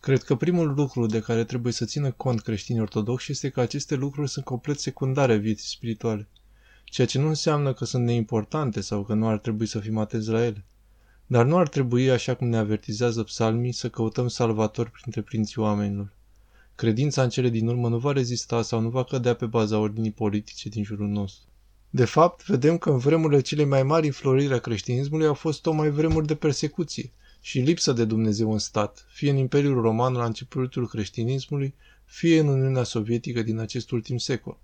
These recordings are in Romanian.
Cred că primul lucru de care trebuie să țină cont creștinii ortodoxi este că aceste lucruri sunt complet secundare vieții spirituale, ceea ce nu înseamnă că sunt neimportante sau că nu ar trebui să fim atenți la ele. Dar nu ar trebui, așa cum ne avertizează psalmii, să căutăm salvatori printre prinții oamenilor. Credința în cele din urmă nu va rezista sau nu va cădea pe baza ordinii politice din jurul nostru. De fapt, vedem că în vremurile cele mai mari înfloriri a creștinismului au fost tocmai vremuri de persecuție și lipsă de Dumnezeu în stat, fie în Imperiul Roman la începutul creștinismului, fie în Uniunea Sovietică din acest ultim secol.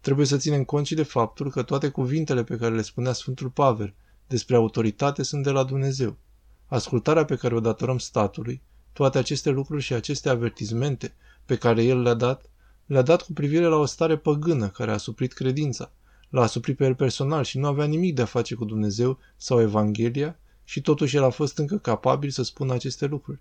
Trebuie să ținem cont și de faptul că toate cuvintele pe care le spunea Sfântul Pavel despre autoritate sunt de la Dumnezeu. Ascultarea pe care o datorăm statului, toate aceste lucruri și aceste avertizmente pe care el le-a dat, le-a dat cu privire la o stare păgână care a suprit credința, l-a suprit pe el personal și nu avea nimic de a face cu Dumnezeu sau Evanghelia și totuși el a fost încă capabil să spună aceste lucruri.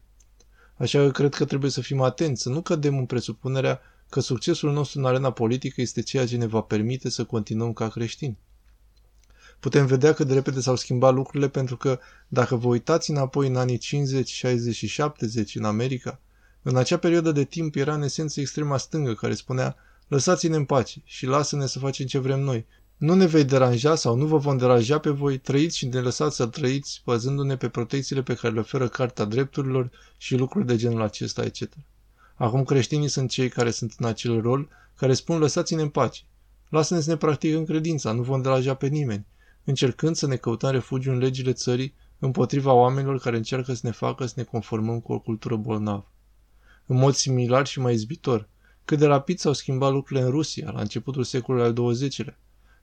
Așa că cred că trebuie să fim atenți, să nu cădem în presupunerea că succesul nostru în arena politică este ceea ce ne va permite să continuăm ca creștini. Putem vedea cât de repede s-au schimbat lucrurile pentru că, dacă vă uitați înapoi în anii 50, 60 și 70 în America, în acea perioadă de timp era în esență extrema stângă care spunea lăsați-ne în pace și lasă-ne să facem ce vrem noi. Nu ne vei deranja sau nu vă vom deranja pe voi, trăiți și ne lăsați să trăiți, bazându-ne pe protecțiile pe care le oferă Carta Drepturilor și lucruri de genul acesta, etc. Acum creștinii sunt cei care sunt în acel rol, care spun lăsați-ne în pace. Lasă-ne să ne practicăm credința, nu vom deranja pe nimeni, încercând să ne căutăm refugiu în legile țării împotriva oamenilor care încearcă să ne facă să ne conformăm cu o cultură bolnavă. În mod similar și mai izbitor, cât de rapid s-au schimbat lucrurile în Rusia, la începutul secolului al XX-lea.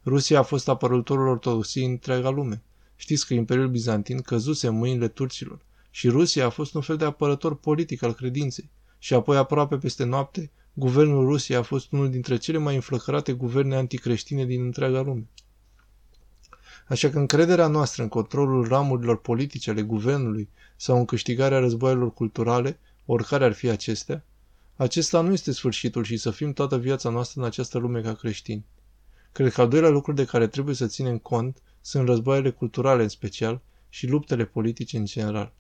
Rusia a fost apărătorul ortodoxiei în întreaga lume. Știți că Imperiul Bizantin căzuse în mâinile turcilor și Rusia a fost un fel de apărător politic al credinței. Și apoi, aproape peste noapte, guvernul Rusiei a fost unul dintre cele mai înflăcărate guverne anticreștine din întreaga lume. Așa că încrederea noastră în controlul ramurilor politice ale guvernului sau în câștigarea războaielor culturale, oricare ar fi acestea, acesta nu este sfârșitul și să fim toată viața noastră în această lume ca creștini. Cred că al doilea lucru de care trebuie să ținem cont sunt războaiele culturale în special și luptele politice în general.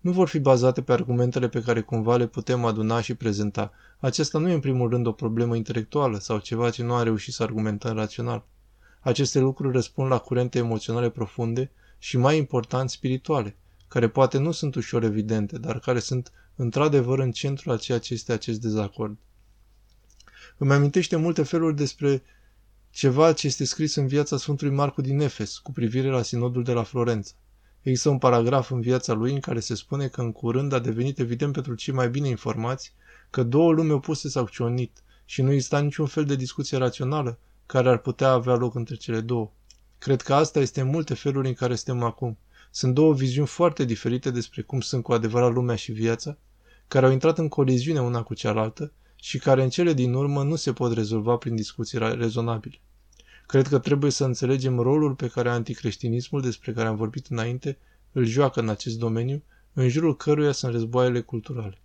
Nu vor fi bazate pe argumentele pe care cumva le putem aduna și prezenta. Acesta nu e în primul rând o problemă intelectuală sau ceva ce nu a reușit să argumentăm rațional. Aceste lucruri răspund la curente emoționale profunde și, mai important, spirituale, care poate nu sunt ușor evidente, dar care sunt într-adevăr în centrul a ceea ce este acest dezacord. Îmi amintește multe feluri despre ceva ce este scris în viața Sfântului Marcu din Efes cu privire la sinodul de la Florența. Există un paragraf în viața lui în care se spune că în curând a devenit evident pentru cei mai bine informați că două lumi opuse s-au cionit și nu exista niciun fel de discuție rațională care ar putea avea loc între cele două. Cred că asta este în multe feluri în care suntem acum. Sunt două viziuni foarte diferite despre cum sunt cu adevărat lumea și viața, care au intrat în coliziune una cu cealaltă și care în cele din urmă nu se pot rezolva prin discuții rezonabile. Cred că trebuie să înțelegem rolul pe care anticreștinismul, despre care am vorbit înainte, îl joacă în acest domeniu, în jurul căruia sunt războaiele culturale.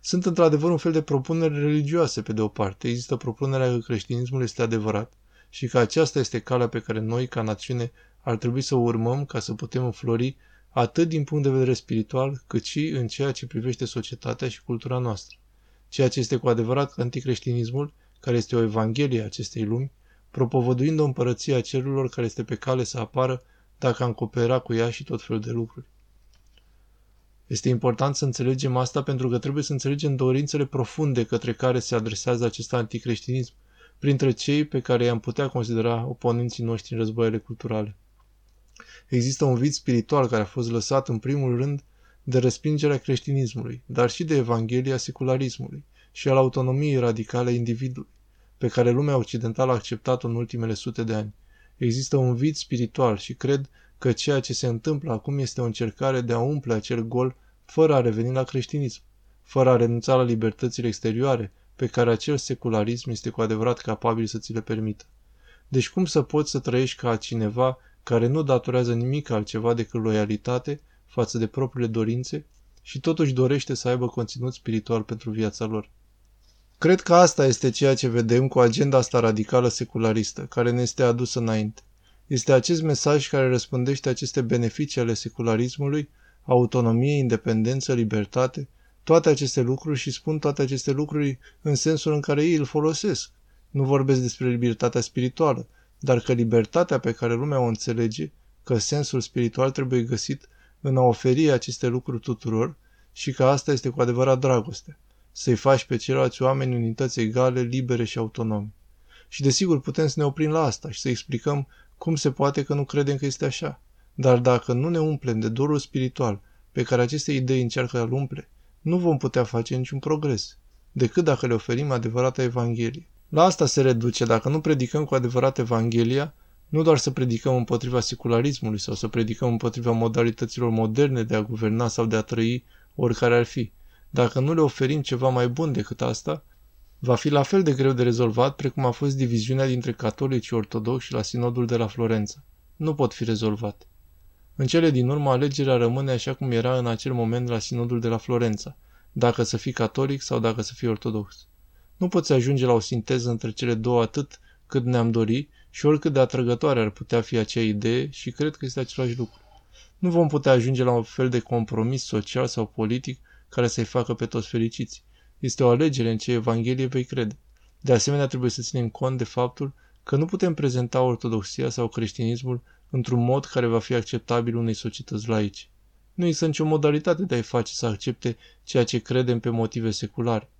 Sunt într-adevăr un fel de propuneri religioase, pe de o parte. Există propunerea că creștinismul este adevărat și că aceasta este calea pe care noi, ca națiune, ar trebui să o urmăm ca să putem înflori atât din punct de vedere spiritual, cât și în ceea ce privește societatea și cultura noastră. Ceea ce este cu adevărat anticreștinismul, care este o evanghelie a acestei lumi, propovăduind o împărăție a cerurilor care este pe cale să apară dacă am coopera cu ea și tot felul de lucruri. Este important să înțelegem asta pentru că trebuie să înțelegem dorințele profunde către care se adresează acest anticreștinism, printre cei pe care i-am putea considera oponenții noștri în războaiele culturale. Există un vid spiritual care a fost lăsat în primul rând de respingerea creștinismului, dar și de Evanghelia secularismului și al autonomiei radicale a individului, pe care lumea occidentală a acceptat-o în ultimele sute de ani. Există un vid spiritual și cred că ceea ce se întâmplă acum este o încercare de a umple acel gol fără a reveni la creștinism, fără a renunța la libertățile exterioare pe care acel secularism este cu adevărat capabil să ți le permită. Deci cum să poți să trăiești ca cineva care nu datorează nimic altceva decât loialitate față de propriile dorințe și totuși dorește să aibă conținut spiritual pentru viața lor? Cred că asta este ceea ce vedem cu agenda asta radicală secularistă, care ne este adusă înainte. Este acest mesaj care răspundește aceste beneficii ale secularismului, autonomie, independență, libertate, toate aceste lucruri și spun toate aceste lucruri în sensul în care ei îl folosesc. Nu vorbesc despre libertatea spirituală, dar că libertatea pe care lumea o înțelege, că sensul spiritual trebuie găsit în a oferi aceste lucruri tuturor și că asta este cu adevărat dragoste. Să-i faci pe ceilalți oameni unități egale, libere și autonome. Și desigur putem să ne oprim la asta și să explicăm cum se poate că nu credem că este așa. Dar dacă nu ne umplem de dorul spiritual pe care aceste idei încearcă să-l umple, nu vom putea face niciun progres, decât dacă le oferim adevărata Evanghelie. La asta se reduce dacă nu predicăm cu adevărat Evanghelia, nu doar să predicăm împotriva secularismului sau să predicăm împotriva modalităților moderne de a guverna sau de a trăi, oricare ar fi. Dacă nu le oferim ceva mai bun decât asta, va fi la fel de greu de rezolvat precum a fost diviziunea dintre catolici și ortodoxi la sinodul de la Florența. Nu pot fi rezolvat. În cele din urmă, alegerea rămâne așa cum era în acel moment la sinodul de la Florența, dacă să fii catolic sau dacă să fii ortodox. Nu poți ajunge la o sinteză între cele două atât cât ne-am dori și oricât de atrăgătoare ar putea fi acea idee și cred că este același lucru. Nu vom putea ajunge la un fel de compromis social sau politic care să-i facă pe toți fericiți. Este o alegere în ce Evanghelie vei crede. De asemenea, trebuie să ținem cont de faptul că nu putem prezenta ortodoxia sau creștinismul într-un mod care va fi acceptabil unei societăți laice. Nu există nicio modalitate de a-i face să accepte ceea ce credem pe motive seculare.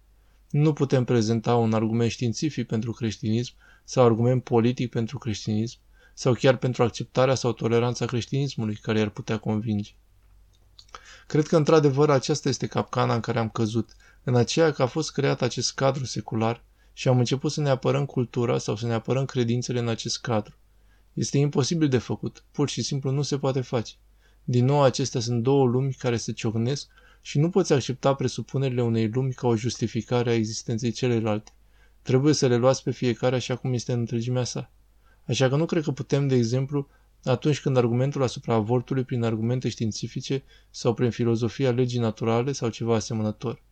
Nu putem prezenta un argument științific pentru creștinism sau argument politic pentru creștinism sau chiar pentru acceptarea sau toleranța creștinismului care i-ar putea convinge. Cred că într-adevăr aceasta este capcana în care am căzut, în aceea că a fost creat acest cadru secular și am început să ne apărăm cultura sau să ne apărăm credințele în acest cadru. Este imposibil de făcut, pur și simplu nu se poate face. Din nou, acestea sunt două lumi care se ciocnesc și nu poți accepta presupunerile unei lumi ca o justificare a existenței celelalte. Trebuie să le luați pe fiecare așa cum este în întregimea sa. Așa că nu cred că putem, de exemplu, atunci când argumentul asupra avortului prin argumente științifice sau prin filozofia legii naturale sau ceva asemănător.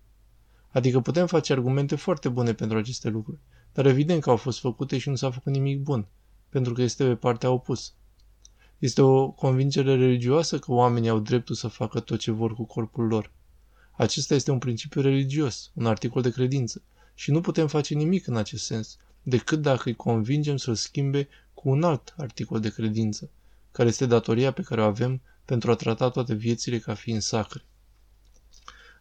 Adică putem face argumente foarte bune pentru aceste lucruri, dar evident că au fost făcute și nu s-a făcut nimic bun, pentru că este pe partea opusă. Este o convingere religioasă că oamenii au dreptul să facă tot ce vor cu corpul lor. Acesta este un principiu religios, un articol de credință, și nu putem face nimic în acest sens, decât dacă îi convingem să-l schimbe cu un alt articol de credință, care este datoria pe care o avem pentru a trata toate viețile ca fiind sacre.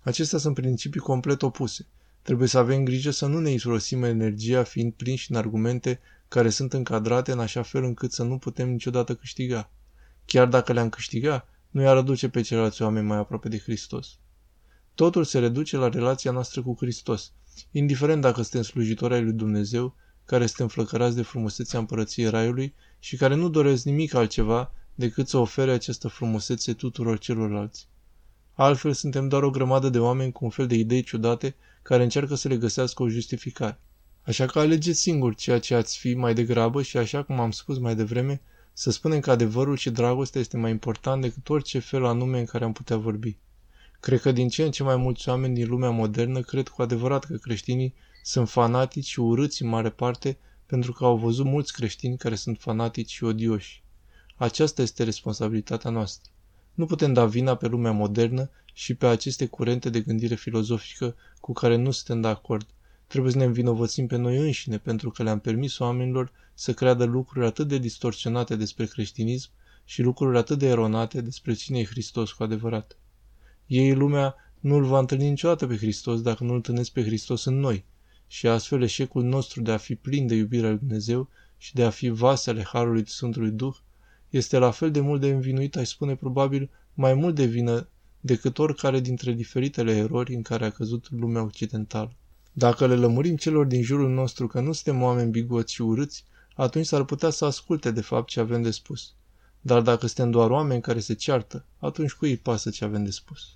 Acestea sunt principii complet opuse. Trebuie să avem grijă să nu ne isrosim energia fiind prinși în argumente care sunt încadrate în așa fel încât să nu putem niciodată câștiga. Chiar dacă le-am câștiga, nu i-ar aduce pe ceilalți oameni mai aproape de Hristos. Totul se reduce la relația noastră cu Hristos, indiferent dacă suntem slujitori ai lui Dumnezeu, care suntem flăcărați de frumusețea împărăției Raiului și care nu doresc nimic altceva decât să ofere această frumusețe tuturor celorlalți. Altfel suntem doar o grămadă de oameni cu un fel de idei ciudate care încearcă să le găsească o justificare. Așa că alegeți singur ceea ce ați fi mai degrabă și așa cum am spus mai devreme, să spunem că adevărul și dragostea este mai important decât orice fel anume în care am putea vorbi. Cred că din ce în ce mai mulți oameni din lumea modernă cred cu adevărat că creștinii sunt fanatici și urâți în mare parte pentru că au văzut mulți creștini care sunt fanatici și odioși. Aceasta este responsabilitatea noastră. Nu putem da vina pe lumea modernă și pe aceste curente de gândire filozofică cu care nu suntem de acord. Trebuie să ne învinovățim pe noi înșine pentru că le-am permis oamenilor să creadă lucruri atât de distorsionate despre creștinism și lucruri atât de eronate despre cine e Hristos cu adevărat. Ei, lumea, nu îl va întâlni niciodată pe Hristos dacă nu îl întâlnesc pe Hristos în noi. Și astfel eșecul nostru de a fi plin de iubirea lui Dumnezeu și de a fi vasele Harului Sfântului Duh este la fel de mult de învinuit, aș spune probabil, mai mult de vină decât oricare dintre diferitele erori în care a căzut lumea occidentală. Dacă le lămurim celor din jurul nostru că nu suntem oameni bigoți și urâți, atunci s-ar putea să asculte de fapt ce avem de spus. Dar dacă suntem doar oameni care se ceartă, atunci cui îi pasă ce avem de spus?